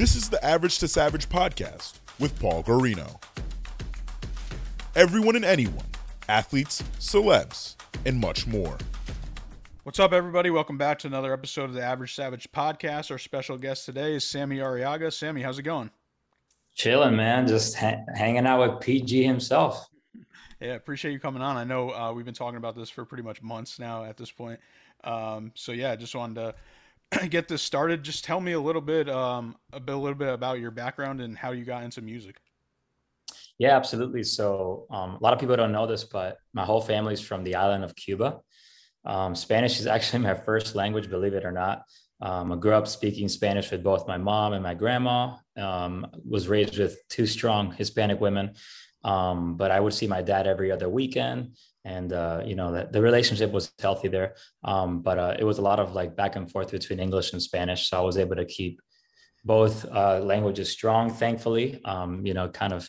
This is the Average to Savage podcast with Paul Guarino. Everyone and anyone, athletes, celebs, and much more. What's up, everybody? Welcome back to another episode of the Average Savage podcast. Our special guest today is Sammy Arriaga. Sammy, how's it going? Chilling, man. Just ha- hanging out with PG himself. Yeah, appreciate you coming on. I know uh, we've been talking about this for pretty much months now at this point. Um, so yeah, just wanted to get this started. Just tell me a little bit, um, a bit, a little bit about your background and how you got into music. Yeah, absolutely. So um, a lot of people don't know this, but my whole family's from the island of Cuba. Um, Spanish is actually my first language, believe it or not. Um, I grew up speaking Spanish with both my mom and my grandma. Um, was raised with two strong Hispanic women, um, but I would see my dad every other weekend, and uh, you know the, the relationship was healthy there. Um, but uh, it was a lot of like back and forth between English and Spanish, so I was able to keep both uh, languages strong. Thankfully, um, you know, kind of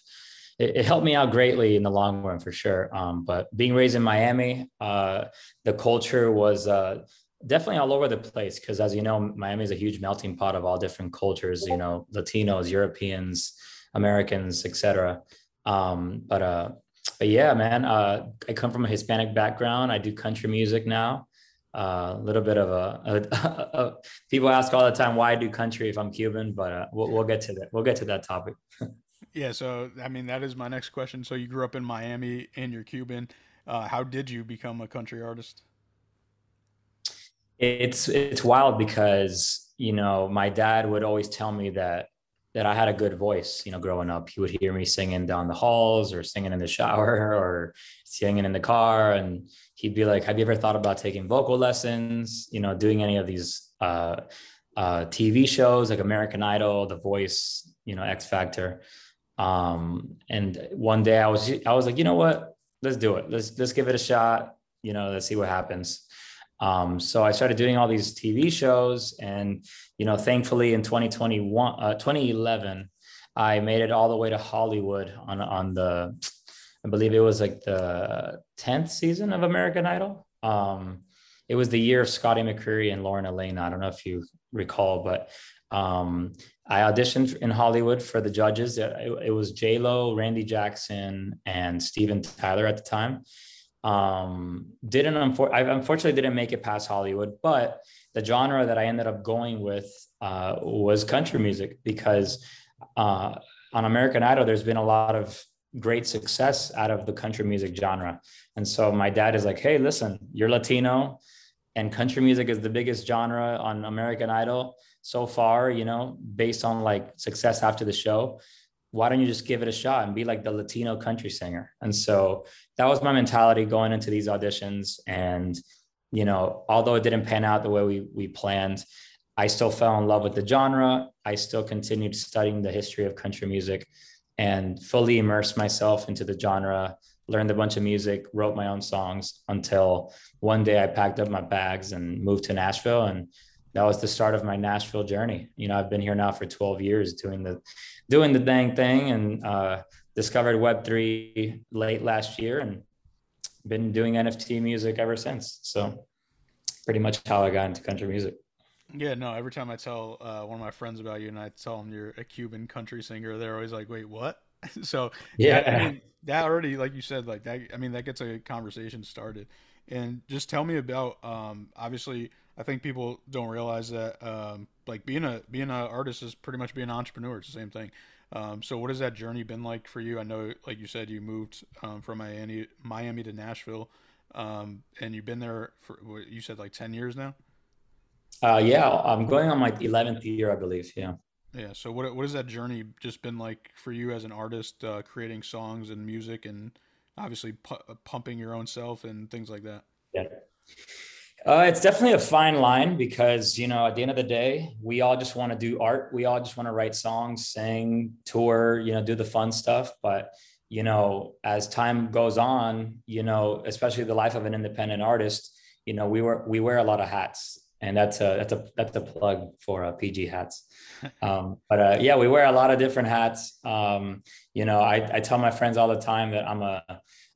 it, it, helped me out greatly in the long run for sure. Um, but being raised in Miami, uh, the culture was uh, definitely all over the place because, as you know, Miami is a huge melting pot of all different cultures. You know, Latinos, Europeans, Americans, etc. Um, but uh, but yeah, man, uh, I come from a Hispanic background. I do country music now. Uh, a uh, little bit of a, a, a, people ask all the time why I do country if I'm Cuban, but uh, we'll, we'll get to that. We'll get to that topic. Yeah, so I mean that is my next question. So you grew up in Miami and you're Cuban. Uh, how did you become a country artist? It's it's wild because you know my dad would always tell me that that I had a good voice. You know, growing up, he would hear me singing down the halls or singing in the shower or singing in the car, and he'd be like, "Have you ever thought about taking vocal lessons? You know, doing any of these uh, uh, TV shows like American Idol, The Voice, you know, X Factor?" Um, and one day I was I was like, you know what? Let's do it. Let's let's give it a shot. You know, let's see what happens. Um, so I started doing all these TV shows, and you know, thankfully in 2021, uh, 2011, I made it all the way to Hollywood on on the, I believe it was like the 10th season of American Idol. Um, it was the year of Scotty McCreery and Lauren Alaina. I don't know if you recall, but um, I auditioned in Hollywood for the judges. It, it was J Lo, Randy Jackson, and Steven Tyler at the time. Um, didn't unfor- I unfortunately didn't make it past Hollywood, but the genre that I ended up going with uh, was country music because uh, on American Idol, there's been a lot of great success out of the country music genre. And so my dad is like, hey, listen, you're Latino and country music is the biggest genre on American Idol so far, you know, based on like success after the show, why don't you just give it a shot and be like the Latino country singer? And so that was my mentality going into these auditions. And, you know, although it didn't pan out the way we, we planned, I still fell in love with the genre. I still continued studying the history of country music and fully immersed myself into the genre, learned a bunch of music, wrote my own songs until one day I packed up my bags and moved to Nashville and that was the start of my Nashville journey. You know, I've been here now for 12 years doing the doing the dang thing and uh, discovered Web3 late last year and been doing NFT music ever since. So pretty much how I got into country music. Yeah, no, every time I tell uh, one of my friends about you and I tell them you're a Cuban country singer, they're always like, wait, what? so yeah, that, I mean, that already, like you said, like that, I mean, that gets a conversation started. And just tell me about, um, obviously, I think people don't realize that um, like being a being an artist is pretty much being an entrepreneur. It's the same thing. Um, so what has that journey been like for you? I know, like you said, you moved um, from Miami Miami to Nashville, um, and you've been there for what you said like ten years now. Uh, yeah, I'm going on my eleventh year, I believe. Yeah. Yeah. So what what has that journey just been like for you as an artist, uh, creating songs and music, and obviously pu- pumping your own self and things like that? Yeah. Uh, it's definitely a fine line because you know at the end of the day we all just want to do art. We all just want to write songs sing tour you know do the fun stuff. But you know as time goes on you know especially the life of an independent artist you know we wear we wear a lot of hats. And that's a that's a that's a plug for uh, pg hats. Um, but uh, yeah we wear a lot of different hats. Um, you know I, I tell my friends all the time that i'm a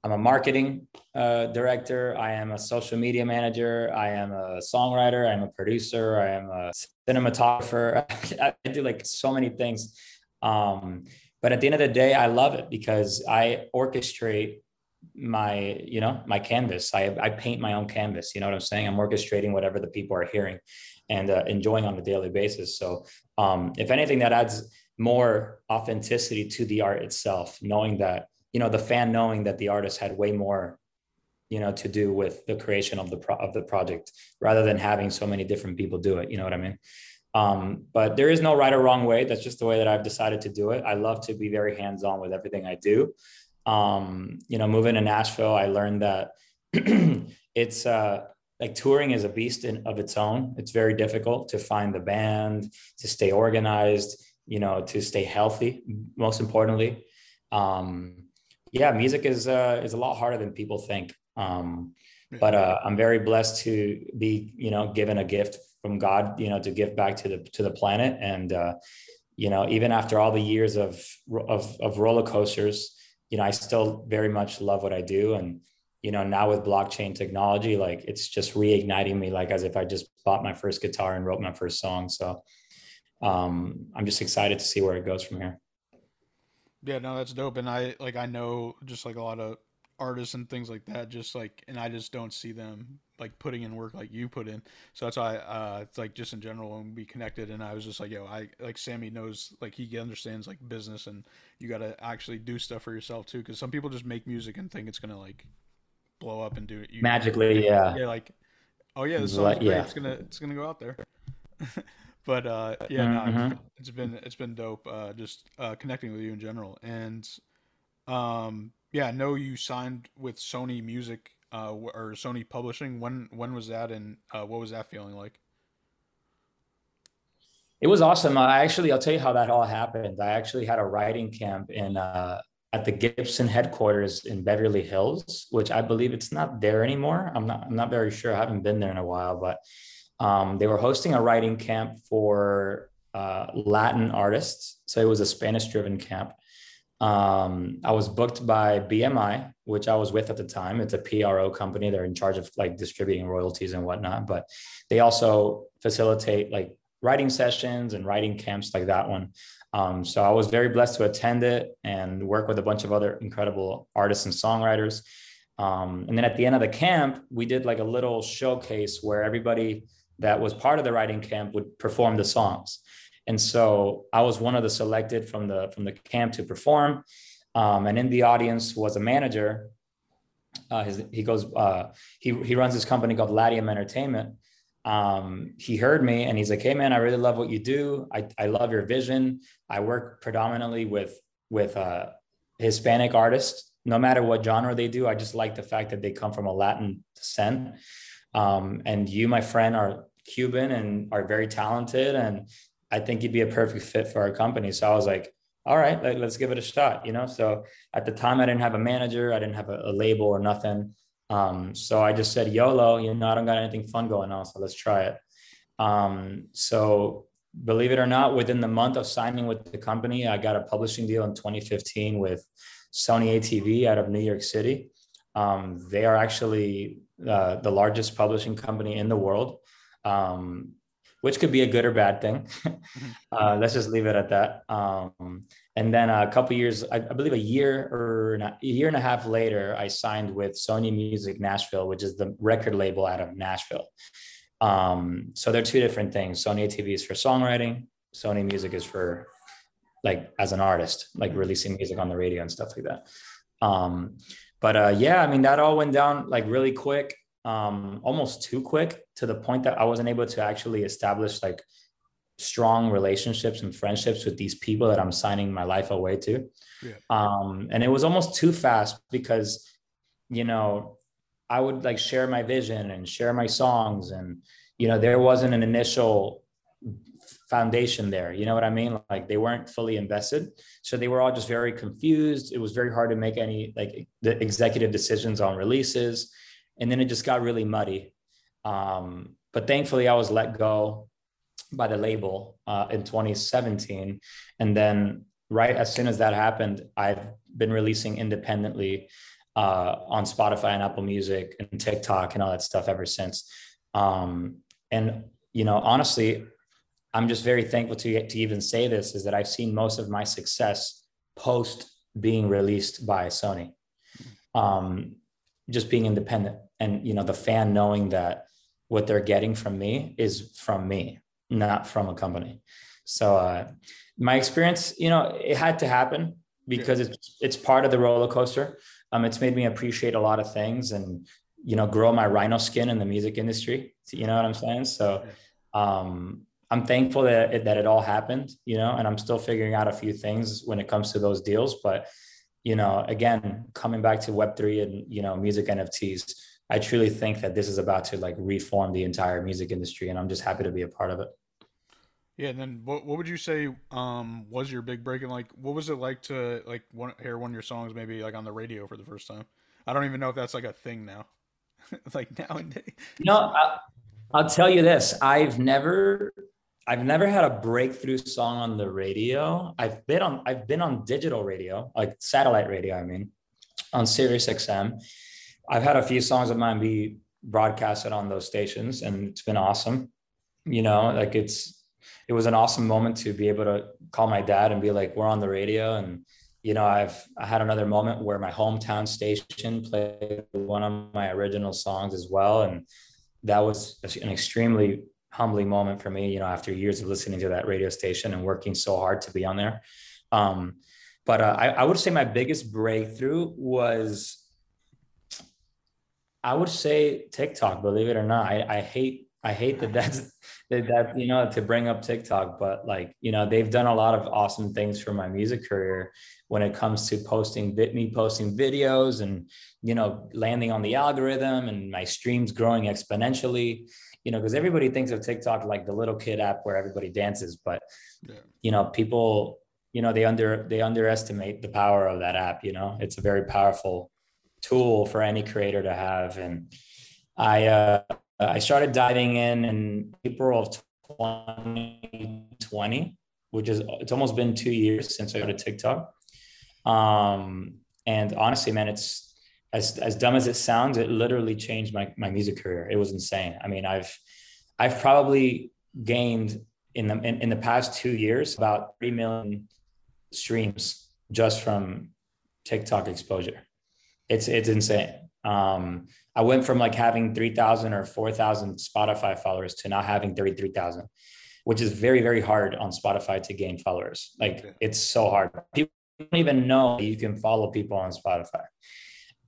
I'm a marketing uh, director. I am a social media manager. I am a songwriter. I'm a producer. I am a cinematographer. I do like so many things. Um, but at the end of the day, I love it because I orchestrate my, you know, my canvas. I, I paint my own canvas. You know what I'm saying? I'm orchestrating whatever the people are hearing and uh, enjoying on a daily basis. So, um, if anything, that adds more authenticity to the art itself, knowing that you know the fan knowing that the artist had way more you know to do with the creation of the pro- of the project rather than having so many different people do it you know what i mean? Um, but there is no right or wrong way. That's just the way that i've decided to do it. I love to be very hands on with everything i do. Um, you know moving to nashville i learned that it's uh, like touring is a beast in, of its own. It's very difficult to find the band to stay organized you know to stay healthy most importantly. Um, yeah, music is uh, is a lot harder than people think. Um, but uh, I'm very blessed to be, you know, given a gift from God, you know, to give back to the to the planet. And uh, you know, even after all the years of of of roller coasters, you know, I still very much love what I do. And you know, now with blockchain technology, like it's just reigniting me, like as if I just bought my first guitar and wrote my first song. So um, I'm just excited to see where it goes from here. Yeah, no, that's dope. And I like I know just like a lot of artists and things like that, just like and I just don't see them like putting in work like you put in. So that's why uh it's like just in general when we connected and I was just like, yo, I like Sammy knows like he understands like business and you gotta actually do stuff for yourself too. Cause some people just make music and think it's gonna like blow up and do it. You, Magically, yeah. Yeah, like oh yeah, this song's great. Yeah. It's gonna it's gonna go out there. but uh, yeah, no, mm-hmm. it's, it's been it's been dope. Uh, just uh, connecting with you in general, and um, yeah, I know you signed with Sony Music uh, or Sony Publishing. When when was that, and uh, what was that feeling like? It was awesome. I actually, I'll tell you how that all happened. I actually had a writing camp in uh, at the Gibson headquarters in Beverly Hills, which I believe it's not there anymore. I'm not I'm not very sure. I haven't been there in a while, but um, they were hosting a writing camp for uh, Latin artists. So it was a Spanish driven camp. Um, I was booked by BMI, which I was with at the time. It's a PRO company. They're in charge of like distributing royalties and whatnot, but they also facilitate like writing sessions and writing camps like that one. Um, so I was very blessed to attend it and work with a bunch of other incredible artists and songwriters. Um, and then at the end of the camp, we did like a little showcase where everybody that was part of the writing camp would perform the songs. And so I was one of the selected from the from the camp to perform. Um, and in the audience was a manager. Uh, his, he goes, uh, he, he runs this company called Latium Entertainment. Um, he heard me and he's like, Hey man, I really love what you do. I, I love your vision. I work predominantly with, with uh, Hispanic artists, no matter what genre they do. I just like the fact that they come from a Latin descent. Um, and you, my friend, are Cuban and are very talented. And I think you'd be a perfect fit for our company. So I was like, all right, like, let's give it a shot, you know? So at the time I didn't have a manager, I didn't have a, a label or nothing. Um, so I just said, YOLO, you know, I don't got anything fun going on. So let's try it. Um, so believe it or not, within the month of signing with the company, I got a publishing deal in 2015 with Sony ATV out of New York City. Um, they are actually uh, the largest publishing company in the world, um, which could be a good or bad thing. Mm-hmm. uh, let's just leave it at that. Um, and then a couple years, I, I, believe a year or a year and a half later, I signed with Sony Music Nashville, which is the record label out of Nashville. Um, so they're two different things. Sony ATV is for songwriting. Sony Music is for like as an artist, like mm-hmm. releasing music on the radio and stuff like that. Um, but uh, yeah, I mean, that all went down like really quick, um, almost too quick to the point that I wasn't able to actually establish like strong relationships and friendships with these people that I'm signing my life away to. Yeah. Um, and it was almost too fast because, you know, I would like share my vision and share my songs. And, you know, there wasn't an initial foundation there. You know what I mean? Like they weren't fully invested. So they were all just very confused. It was very hard to make any like the executive decisions on releases. And then it just got really muddy. Um, but thankfully, I was let go by the label uh, in 2017. And then, right as soon as that happened, I've been releasing independently uh, on Spotify and Apple Music and TikTok and all that stuff ever since. Um, and you know, honestly, I'm just very thankful to to even say this is that I've seen most of my success post being released by Sony. Um, just being independent and you know the fan knowing that what they're getting from me is from me, not from a company. So uh, my experience, you know, it had to happen because yeah. it's it's part of the roller coaster. Um, it's made me appreciate a lot of things and you know grow my rhino skin in the music industry. You know what I'm saying? So um, I'm thankful that it, that it all happened. You know, and I'm still figuring out a few things when it comes to those deals. But you know, again, coming back to Web three and you know music NFTs. I truly think that this is about to like reform the entire music industry, and I'm just happy to be a part of it. Yeah, and then what what would you say um, was your big break and like what was it like to like one, hear one of your songs maybe like on the radio for the first time? I don't even know if that's like a thing now, like nowadays. You know, I, I'll tell you this: I've never I've never had a breakthrough song on the radio. I've been on I've been on digital radio, like satellite radio. I mean, on Sirius XM. I've had a few songs of mine be broadcasted on those stations, and it's been awesome. You know, like it's it was an awesome moment to be able to call my dad and be like, we're on the radio. And, you know, I've, I had another moment where my hometown station played one of my original songs as well. And that was an extremely humbling moment for me, you know, after years of listening to that radio station and working so hard to be on there. Um, but uh, I, I would say my biggest breakthrough was I would say TikTok, believe it or not. I, I hate I hate that that's that, that you know to bring up TikTok, but like you know they've done a lot of awesome things for my music career when it comes to posting bit me posting videos and you know landing on the algorithm and my streams growing exponentially. You know because everybody thinks of TikTok like the little kid app where everybody dances, but yeah. you know people you know they under they underestimate the power of that app. You know it's a very powerful tool for any creator to have and. I uh, I started diving in in April of 2020, which is it's almost been two years since I got a TikTok. Um, and honestly, man, it's as as dumb as it sounds, it literally changed my my music career. It was insane. I mean, I've I've probably gained in the in, in the past two years about three million streams just from TikTok exposure. It's it's insane. Um, I went from like having 3,000 or 4,000 Spotify followers to now having 33,000, which is very, very hard on Spotify to gain followers. Like it's so hard. People don't even know you can follow people on Spotify.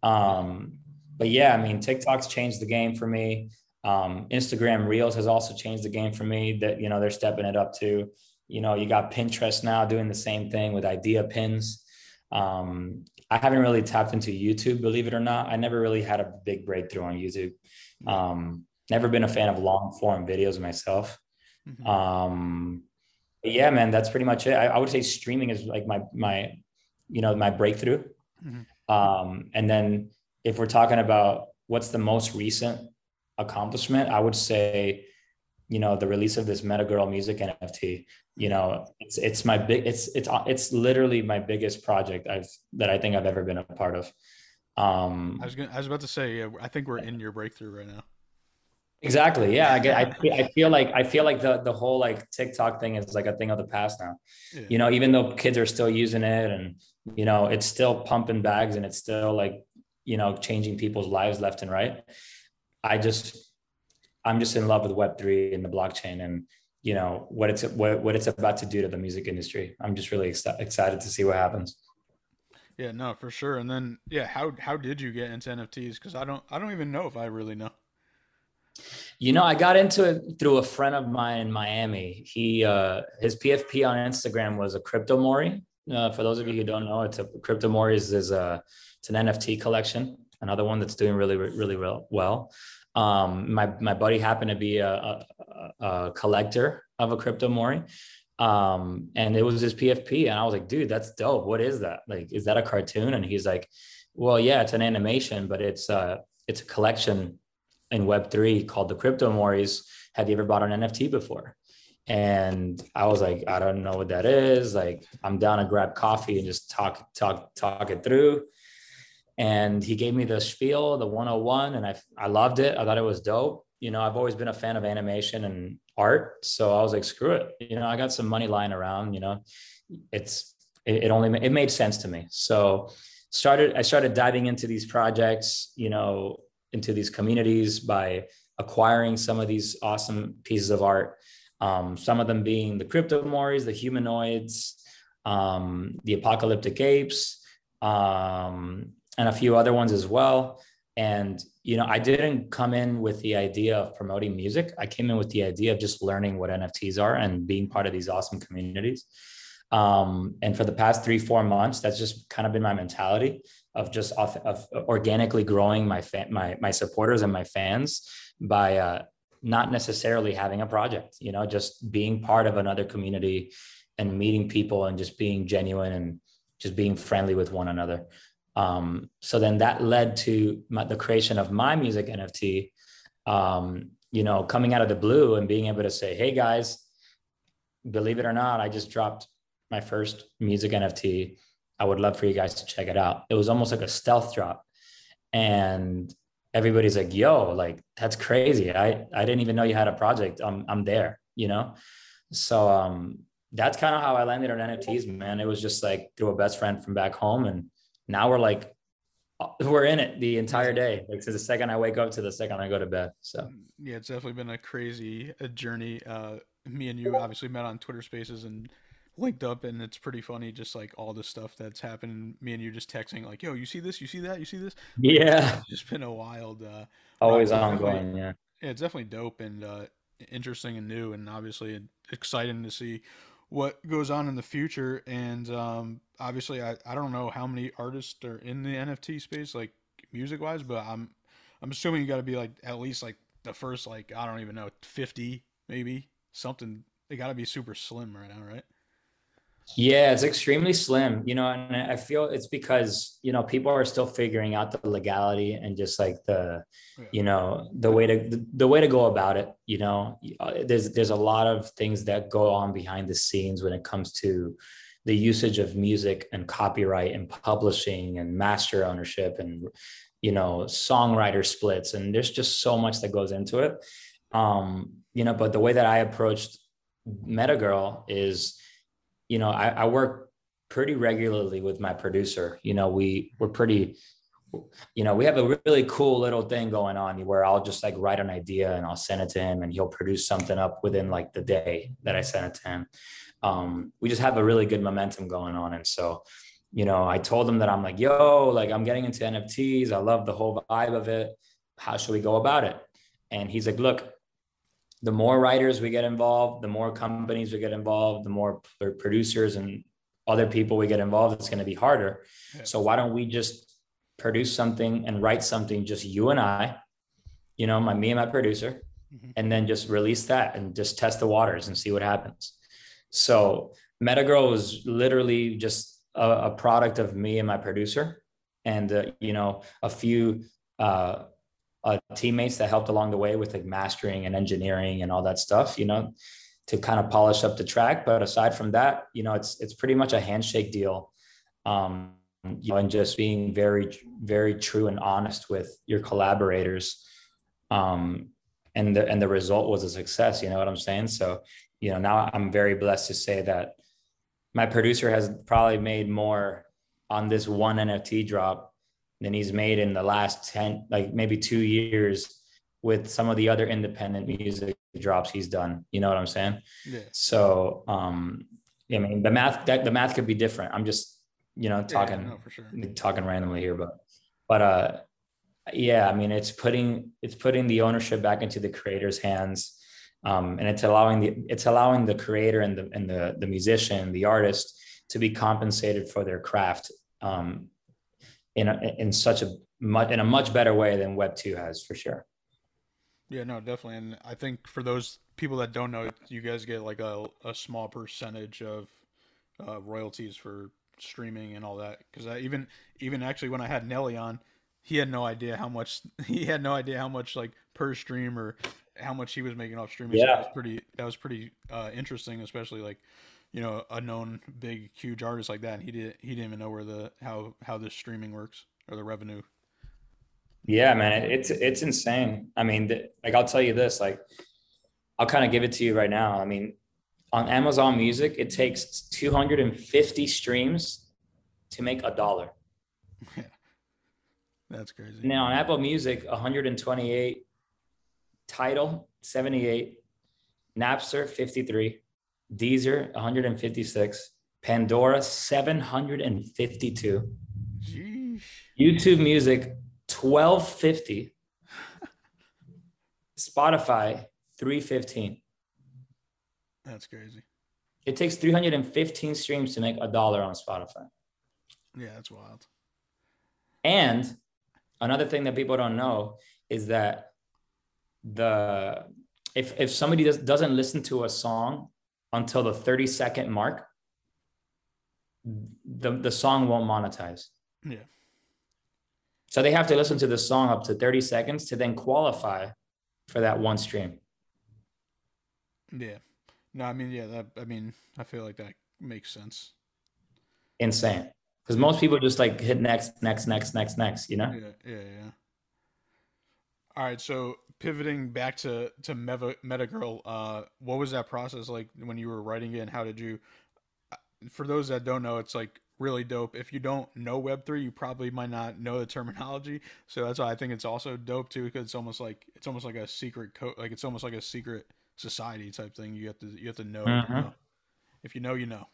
Um, but yeah, I mean, TikTok's changed the game for me. Um, Instagram Reels has also changed the game for me that, you know, they're stepping it up too. You know, you got Pinterest now doing the same thing with idea pins. Um, I haven't really tapped into YouTube, believe it or not. I never really had a big breakthrough on YouTube. Um, never been a fan of long form videos myself. Mm-hmm. Um, yeah, man, that's pretty much it. I, I, would say streaming is like my my, you know, my breakthrough. Mm-hmm. Um, and then if we're talking about what's the most recent accomplishment, I would say you know the release of this meta girl music nft you know it's it's my big it's it's it's literally my biggest project i've that i think i've ever been a part of. Um i was gonna, i was about to say yeah, i think we're in your breakthrough right now exactly yeah i get I, I feel like i feel like the the whole like tiktok thing is like a thing of the past now yeah. you know even though kids are still using it and you know it's still pumping bags and it's still like you know changing people's lives left and right i just I'm just in love with Web3 and the blockchain and you know what it's what, what it's about to do to the music industry. I'm just really ex- excited to see what happens. Yeah, no, for sure. And then yeah, how how did you get into NFTs? Because I don't I don't even know if I really know. You know, I got into it through a friend of mine in Miami. He uh his PFP on Instagram was a crypto mori. Uh, for those of you who don't know, it's a crypto mori is, is a it's an NFT collection. Another one that's doing really really well um, my my buddy happened to be a, a, a collector of a crypto mori um, and it was his pfp and i was like dude that's dope what is that like is that a cartoon and he's like well yeah it's an animation but it's uh it's a collection in web3 called the crypto moris have you ever bought an nft before and i was like i don't know what that is like i'm down to grab coffee and just talk talk talk it through and he gave me the spiel, the 101, and I I loved it. I thought it was dope. You know, I've always been a fan of animation and art, so I was like, screw it. You know, I got some money lying around. You know, it's it, it only it made sense to me. So started I started diving into these projects. You know, into these communities by acquiring some of these awesome pieces of art. Um, some of them being the cryptomories, the humanoids, um, the apocalyptic apes, um, and a few other ones as well. And, you know, I didn't come in with the idea of promoting music. I came in with the idea of just learning what NFTs are and being part of these awesome communities. Um, and for the past three, four months, that's just kind of been my mentality of just off, of organically growing my my, my supporters and my fans by, uh, not necessarily having a project, you know, just being part of another community and meeting people and just being genuine and just being friendly with one another. Um, so then that led to my, the creation of my music NFT. Um, you know, coming out of the blue and being able to say, "Hey guys, believe it or not, I just dropped my first music NFT. I would love for you guys to check it out." It was almost like a stealth drop, and everybody's like, "Yo, like that's crazy! I I didn't even know you had a project. I'm I'm there." You know, so um, that's kind of how I landed on NFTs, man. It was just like through a best friend from back home. And now we're like, uh, we're in it the entire day. Like since the second I wake up to the second I go to bed. So yeah, it's definitely been a crazy a journey. Uh, me and you obviously met on Twitter Spaces and linked up, and it's pretty funny. Just like all the stuff that's happened. Me and you just texting like, "Yo, you see this? You see that? You see this?" Yeah, it's just been a wild. Uh, Always ongoing. Yeah. Yeah, it's definitely dope and uh, interesting and new, and obviously exciting to see what goes on in the future. And um, obviously, I, I don't know how many artists are in the NFT space, like music wise, but I'm I'm assuming you got to be like at least like the first like I don't even know fifty maybe something. They got to be super slim right now, right? Yeah, it's extremely slim, you know, and I feel it's because, you know, people are still figuring out the legality and just like the, you know, the way to the, way to go about it, you know. Uh, there's there's a lot of things that go on behind the scenes when it comes to the usage of music and copyright and publishing and master ownership and you know, songwriter splits and there's just so much that goes into it. Um, you know, but the way that I approached Metagirl is you know, I, I work pretty regularly with my producer. You know, we we're pretty, you know, we have a really cool little thing going on where I'll just like write an idea and I'll send it to him and he'll produce something up within like the day that I send it to him. Um, we just have a really good momentum going on. And so, you know, I told him that I'm like, yo, like I'm getting into NFTs. I love the whole vibe of it. How should we go about it? And he's like, look, the more writers we get involved, the more companies we get involved, the more producers and other people we get involved, it's going to be harder. Yeah. So why don't we just produce something and write something, just you and I, you know, my me and my producer, mm-hmm. and then just release that and just test the waters and see what happens. So Metagirl was literally just a, a product of me and my producer, and uh, you know, a few uh, uh, teammates that helped along the way with like mastering and engineering and all that stuff, you know, to kind of polish up the track. But aside from that, you know, it's it's pretty much a handshake deal, um, you know, and just being very very true and honest with your collaborators, um, and the and the result was a success. You know what I'm saying? So, you know, now I'm very blessed to say that my producer has probably made more on this one NFT drop than he's made in the last 10 like maybe two years with some of the other independent music drops he's done you know what i'm saying yeah. so um i mean the math that the math could be different i'm just you know talking yeah, no, for sure. talking randomly here but but uh yeah i mean it's putting it's putting the ownership back into the creator's hands um, and it's allowing the it's allowing the creator and the and the the musician the artist to be compensated for their craft um, in a, in such a much in a much better way than Web two has for sure. Yeah, no, definitely, and I think for those people that don't know, you guys get like a, a small percentage of uh, royalties for streaming and all that. Because I even even actually when I had Nelly on, he had no idea how much he had no idea how much like per stream or how much he was making off streaming. Yeah, so that was pretty that was pretty uh, interesting, especially like you know a known big huge artist like that and he didn't he didn't even know where the how how this streaming works or the revenue. Yeah, man, it's it's insane. I mean, like I'll tell you this, like I'll kind of give it to you right now. I mean, on Amazon Music, it takes 250 streams to make a dollar. Yeah. That's crazy. Now on Apple Music, 128, Tidal 78, Napster 53, Deezer 156, Pandora 752, Jeez. YouTube Music 1250, Spotify 315. That's crazy. It takes 315 streams to make a dollar on Spotify. Yeah, that's wild. And another thing that people don't know is that the if if somebody does, doesn't listen to a song until the 30 second mark the the song won't monetize. Yeah. So they have to listen to the song up to 30 seconds to then qualify for that one stream. Yeah. No i mean yeah that i mean i feel like that makes sense. Insane. Because most people just like hit next next next next next you know? Yeah yeah yeah. All right so pivoting back to to Meta, Metagirl, uh, what was that process like when you were writing it, and how did you? Uh, for those that don't know, it's like really dope. If you don't know Web three, you probably might not know the terminology. So that's why I think it's also dope too, because it's almost like it's almost like a secret code, like it's almost like a secret society type thing. You have to you have to know. Mm-hmm. know. If you know, you know.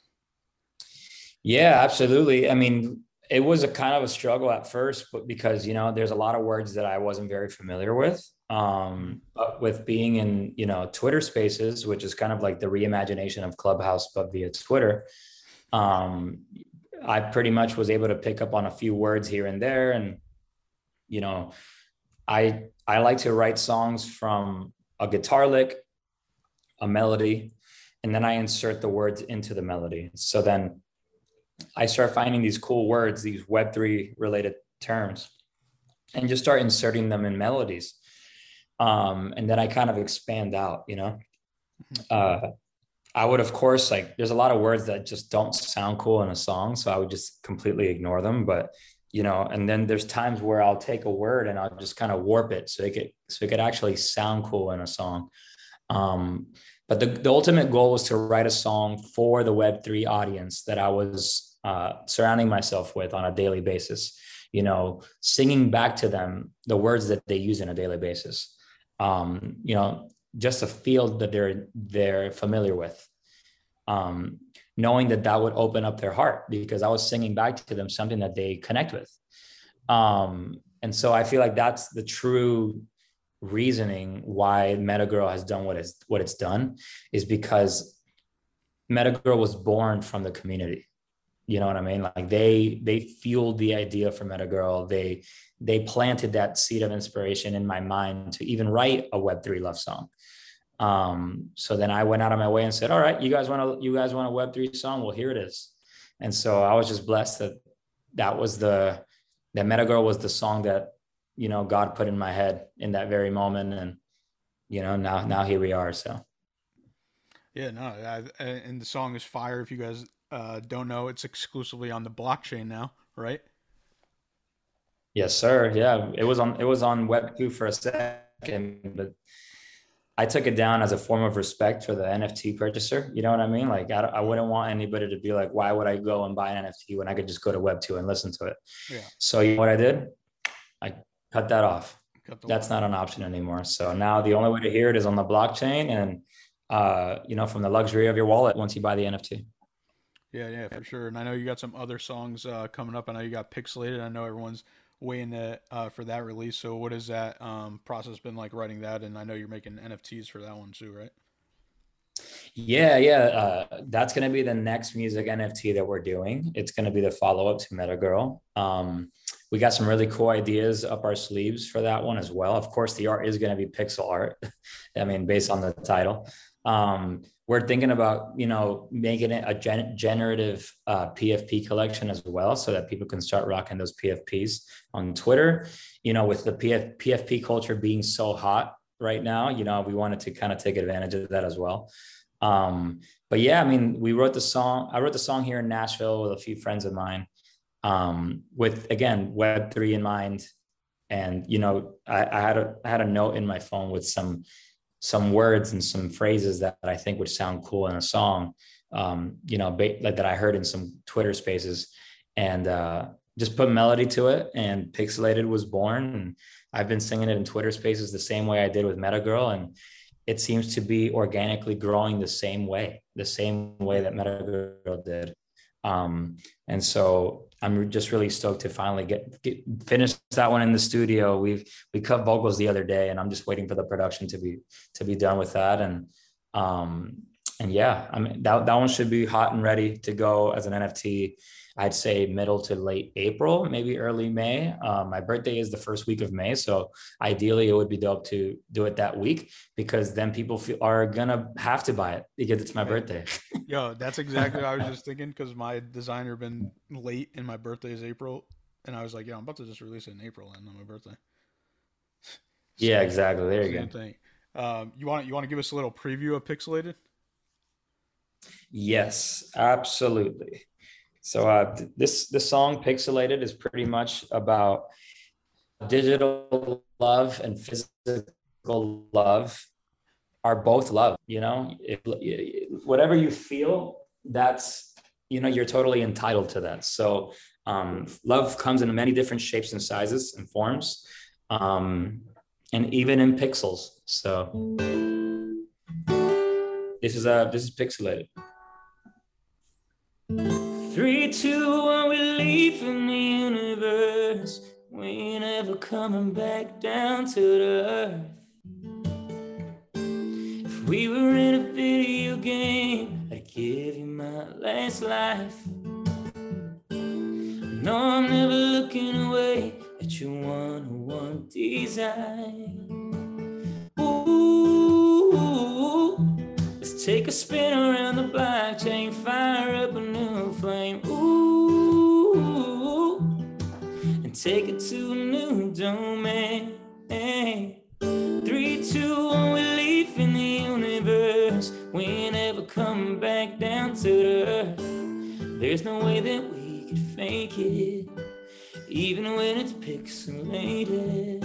Yeah, absolutely. I mean, it was a kind of a struggle at first, but because you know, there's a lot of words that I wasn't very familiar with. Um, but with being in you know Twitter Spaces, which is kind of like the reimagination of Clubhouse, but via Twitter, um, I pretty much was able to pick up on a few words here and there, and you know, I I like to write songs from a guitar lick, a melody, and then I insert the words into the melody. So then I start finding these cool words, these Web3 related terms, and just start inserting them in melodies. Um, and then I kind of expand out, you know. Mm-hmm. Uh, I would, of course, like there's a lot of words that just don't sound cool in a song. So I would just completely ignore them. But, you know, and then there's times where I'll take a word and I'll just kind of warp it so it could, so it could actually sound cool in a song. Um, but the, the ultimate goal was to write a song for the Web3 audience that I was uh, surrounding myself with on a daily basis, you know, singing back to them the words that they use on a daily basis. Um, you know, just a field that they're they're familiar with. Um, knowing that that would open up their heart because I was singing back to them something that they connect with. Um, and so I feel like that's the true reasoning why Metagirl has done what it's what it's done is because Metagirl was born from the community. You know what I mean? Like they they fueled the idea for Metagirl. They they planted that seed of inspiration in my mind to even write a Web3 love song. Um, so then I went out of my way and said, All right, you guys want to you guys want a Web3 song? Well, here it is. And so I was just blessed that that was the that Metagirl was the song that you know god put in my head in that very moment and you know now now here we are so yeah no I, and the song is fire if you guys uh, don't know it's exclusively on the blockchain now right yes sir yeah it was on it was on web 2 for a second but I took it down as a form of respect for the NFT purchaser. You know what I mean? Like, I, I wouldn't want anybody to be like, why would I go and buy an NFT when I could just go to Web2 and listen to it? Yeah. So, you know what I did? I cut that off. Cut That's not an option anymore. So now the only way to hear it is on the blockchain and, uh, you know, from the luxury of your wallet once you buy the NFT. Yeah, yeah, for sure. And I know you got some other songs uh, coming up. I know you got Pixelated. I know everyone's waiting to, uh, for that release. So what has that um, process been like writing that? And I know you're making NFTs for that one too, right? Yeah, yeah. Uh, that's going to be the next music NFT that we're doing. It's going to be the follow up to Metagirl. Um, we got some really cool ideas up our sleeves for that one as well. Of course, the art is going to be pixel art. I mean, based on the title. Um, we're thinking about you know making it a gen- generative uh, PFP collection as well, so that people can start rocking those PFPs on Twitter. You know, with the PF- PFP culture being so hot right now, you know, we wanted to kind of take advantage of that as well. Um, but yeah, I mean, we wrote the song. I wrote the song here in Nashville with a few friends of mine um, with again Web three in mind. And you know, I, I, had a I had a note in my phone with some some words and some phrases that I think would sound cool in a song. Um, you know, ba- like that I heard in some Twitter spaces, and uh, just put melody to it. And Pixelated was born, and I've been singing it in Twitter spaces the same way I did with Meta Girl, and it seems to be organically growing the same way, the same way that Meta Girl did. Um, and so I'm just really stoked to finally get, get finish that one in the studio. We've we cut vocals the other day, and I'm just waiting for the production to be to be done with that. And um, and yeah, I mean that that one should be hot and ready to go as an NFT I'd say middle to late April, maybe early May. Um, my birthday is the first week of May, so ideally it would be dope to do it that week because then people feel, are gonna have to buy it because it's my birthday. Yo, that's exactly what I was just thinking because my designer been late and my birthday is April, and I was like, yeah, I'm about to just release it in April and on my birthday. So, yeah, exactly. There you go. Thing. Um, you want you want to give us a little preview of Pixelated? Yes, absolutely. So uh, this the song "Pixelated" is pretty much about digital love and physical love are both love. You know, if, whatever you feel, that's you know you're totally entitled to that. So um, love comes in many different shapes and sizes and forms, um, and even in pixels. So this is uh, this is pixelated. Three, two, one, we leave in the universe. We ain't ever coming back down to the earth. If we were in a video game, I'd give you my last life. No, I'm never looking away at your one-on-one design. Ooh, let's take a spin around the blockchain, fire up take it to a new domain. Three, two, one, we leave in the universe. We ain't ever coming back down to the earth. There's no way that we could fake it, even when it's pixelated.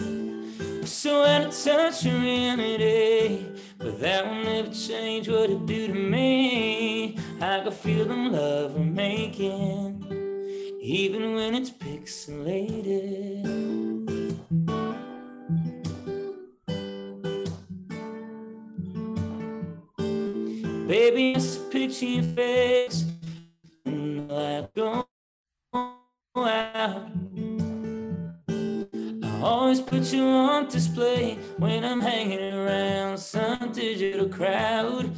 So out of touch reality, but that will never change what it do to me. I can feel the love we're making, even when it's pixelated. Baby, it's a picture face, and I go out. I always put you on display when I'm hanging around some digital crowd.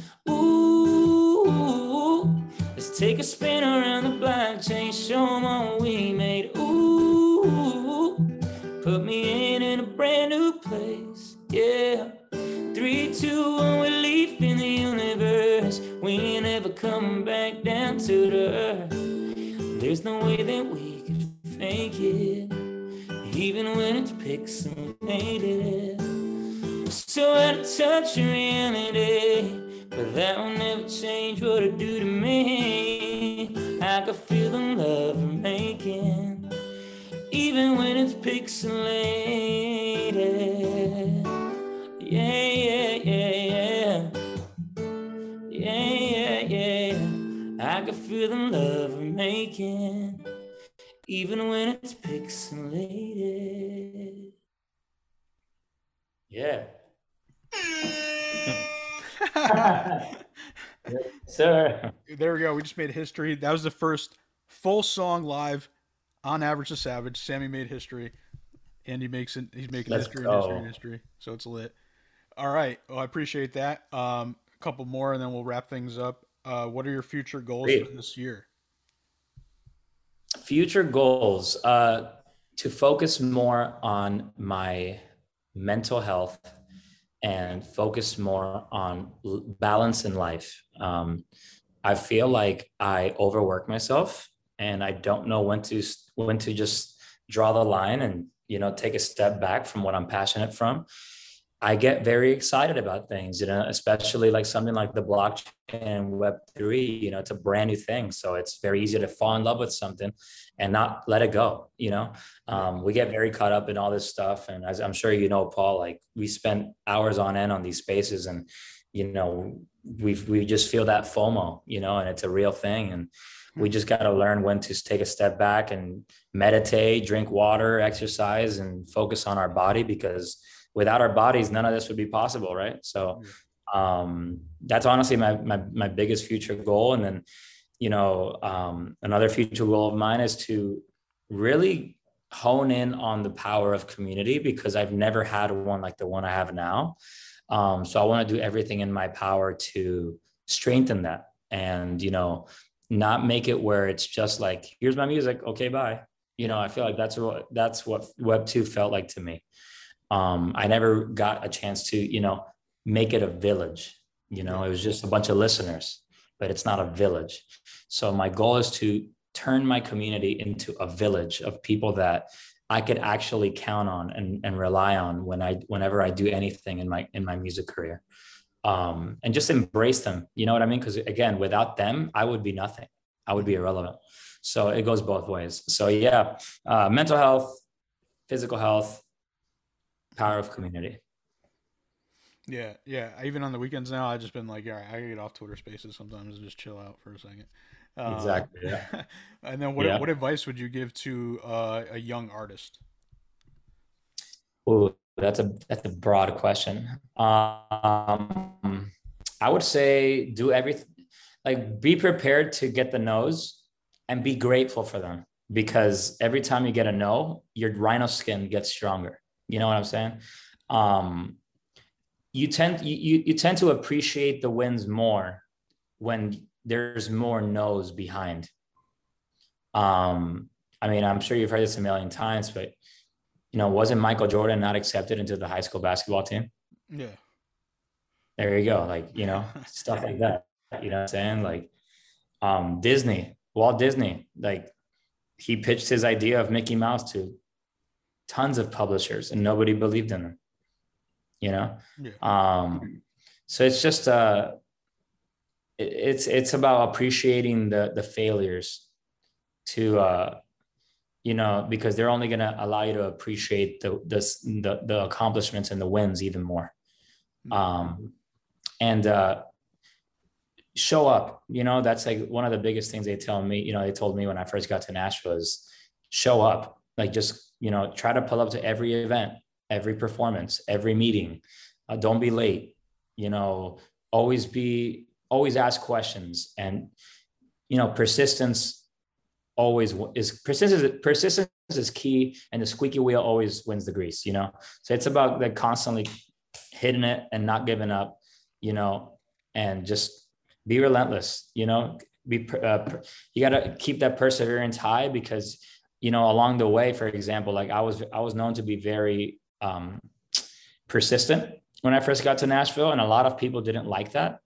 Take a spin around the blockchain, show them what we made. Ooh, put me in in a brand new place. Yeah. Three, two, one, we leave in the universe. We ain't ever coming back down to the earth. There's no way that we could fake it even when it's pixelated. So out of touch reality, but that will never change what it do to me. I can feel the love we're making, even when it's pixelated. Yeah, yeah, yeah, yeah. Yeah, yeah, yeah. I can feel the love we're making even when it's pixelated. Yeah. sir. There we go. We just made history. That was the first full song live on Average to Savage. Sammy made history. Andy makes it. He's making Let's history go. and history and history. So it's lit. All right. Well, I appreciate that. Um, a couple more, and then we'll wrap things up. Uh, what are your future goals Great. for this year? future goals uh, to focus more on my mental health and focus more on balance in life. Um, i feel like i overwork myself and i don't know when to when to just draw the line and you know take a step back from what i'm passionate from I get very excited about things, you know, especially like something like the blockchain and Web3, you know, it's a brand new thing. So it's very easy to fall in love with something and not let it go, you know. Um, we get very caught up in all this stuff. And as I'm sure you know, Paul, like we spent hours on end on these spaces and, you know, we we just feel that FOMO, you know, and it's a real thing. And we just got to learn when to take a step back and meditate, drink water, exercise, and focus on our body because without our bodies, none of this would be possible, right? So um, that's honestly my, my my biggest future goal. And then, you know, um, another future goal of mine is to really hone in on the power of community because I've never had one like the one I have now. Um, so I want to do everything in my power to strengthen that and you know not make it where it's just like here's my music okay bye you know i feel like that's what that's what web 2 felt like to me um, I never got a chance to, you know, make it a village. You know, it was just a bunch of listeners, but it's not a village. So my goal is to turn my community into a village of people that I could actually count on and, and rely on when I whenever I do anything in my in my music career. Um, and just embrace them. You know what I mean? Because again, without them, I would be nothing. I would be irrelevant. So it goes both ways. So yeah, uh, mental health, physical health, power of community. Yeah, yeah. Even on the weekends now, I've just been like, all right, I get off Twitter Spaces sometimes and just chill out for a second. Um, exactly. Yeah. and then, what yeah. what advice would you give to uh, a young artist? Oh, that's a that's a broad question. Um, I would say do everything, like be prepared to get the no's and be grateful for them because every time you get a no, your rhino skin gets stronger. You know what I'm saying? Um, you tend you, you tend to appreciate the wins more when there's more no's behind. Um, I mean, I'm sure you've heard this a million times, but you know, wasn't Michael Jordan not accepted into the high school basketball team? Yeah. There you go. Like, you know, stuff like that. You know what I'm saying? Like um Disney, Walt Disney, like he pitched his idea of Mickey Mouse to tons of publishers and nobody believed in them you know yeah. um so it's just uh it's it's about appreciating the the failures to uh you know because they're only going to allow you to appreciate the, the the the accomplishments and the wins even more mm-hmm. um and uh show up you know that's like one of the biggest things they tell me you know they told me when i first got to nashville is show up like just you know try to pull up to every event every performance every meeting. Uh, don't be late you know always be always ask questions. And you know persistence always is persistence persistence is key and the squeaky wheel always wins the grease you know? So it's about like constantly hitting it and not giving up you know? And just be relentless you know? Be uh, you got to keep that perseverance high because you know, along the way, for example, like I was, I was known to be very um, persistent when I first got to Nashville, and a lot of people didn't like that.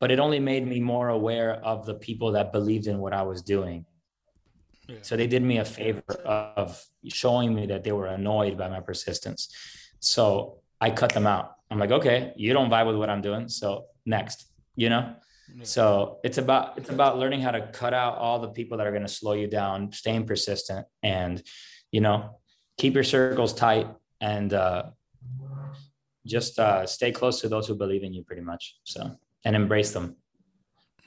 But it only made me more aware of the people that believed in what I was doing. Yeah. So they did me a favor of showing me that they were annoyed by my persistence. So I cut them out. I'm like, okay, you don't vibe with what I'm doing. So next, you know? So it's about it's about learning how to cut out all the people that are going to slow you down, staying persistent, and you know, keep your circles tight and uh, just uh, stay close to those who believe in you, pretty much. So and embrace them.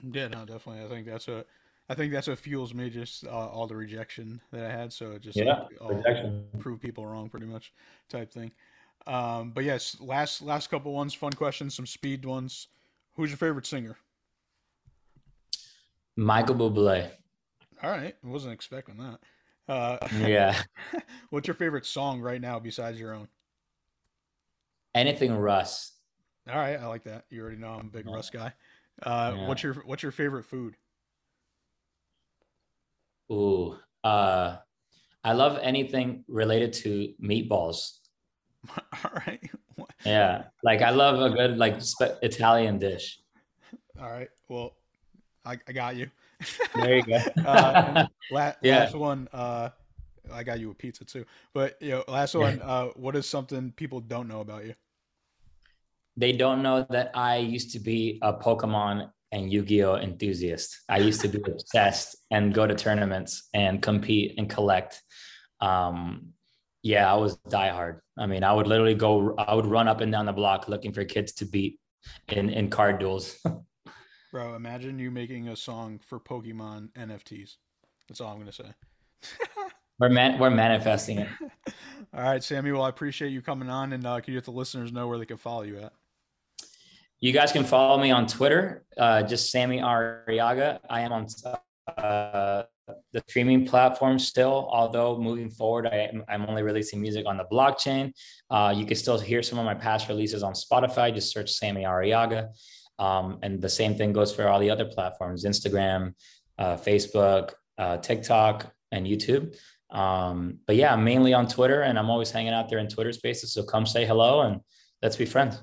Yeah, no, definitely. I think that's a I think that's what fuels me just uh, all the rejection that I had. So it just yeah, like, prove people wrong, pretty much type thing. Um, but yes, last last couple ones, fun questions, some speed ones. Who's your favorite singer? Michael Bublé. All right, I wasn't expecting that. Uh, yeah. what's your favorite song right now besides your own? Anything Russ. All right, I like that. You already know I'm a big yeah. Russ guy. Uh, yeah. What's your What's your favorite food? Ooh, uh, I love anything related to meatballs. All right. yeah, like I love a good like Italian dish. All right. Well, I, I got you. There you go. uh, la- yeah. Last one. Uh, I got you a pizza too. But you know, last one. Uh, what is something people don't know about you? they don't know that I used to be a Pokemon and Yu-Gi-Oh enthusiast. I used to be obsessed and go to tournaments and compete and collect. Um, yeah, I was diehard. I mean, I would literally go. I would run up and down the block looking for kids to beat in in card duels. Bro, imagine you making a song for Pokemon NFTs. That's all I'm gonna say. we're man, we're manifesting it. all right, Sammy. Well, I appreciate you coming on, and uh, can you let the listeners know where they can follow you at? You guys can follow me on Twitter, uh, just Sammy Arriaga. I am on uh, the streaming platform still, although moving forward, I, am I'm only releasing music on the blockchain. Uh, you can still hear some of my past releases on Spotify. Just search Sammy Arriaga. Um, and the same thing goes for all the other platforms Instagram, uh, Facebook, uh, TikTok, and YouTube. Um, but yeah, I'm mainly on Twitter and I'm always hanging out there in Twitter spaces. So come say hello and let's be friends.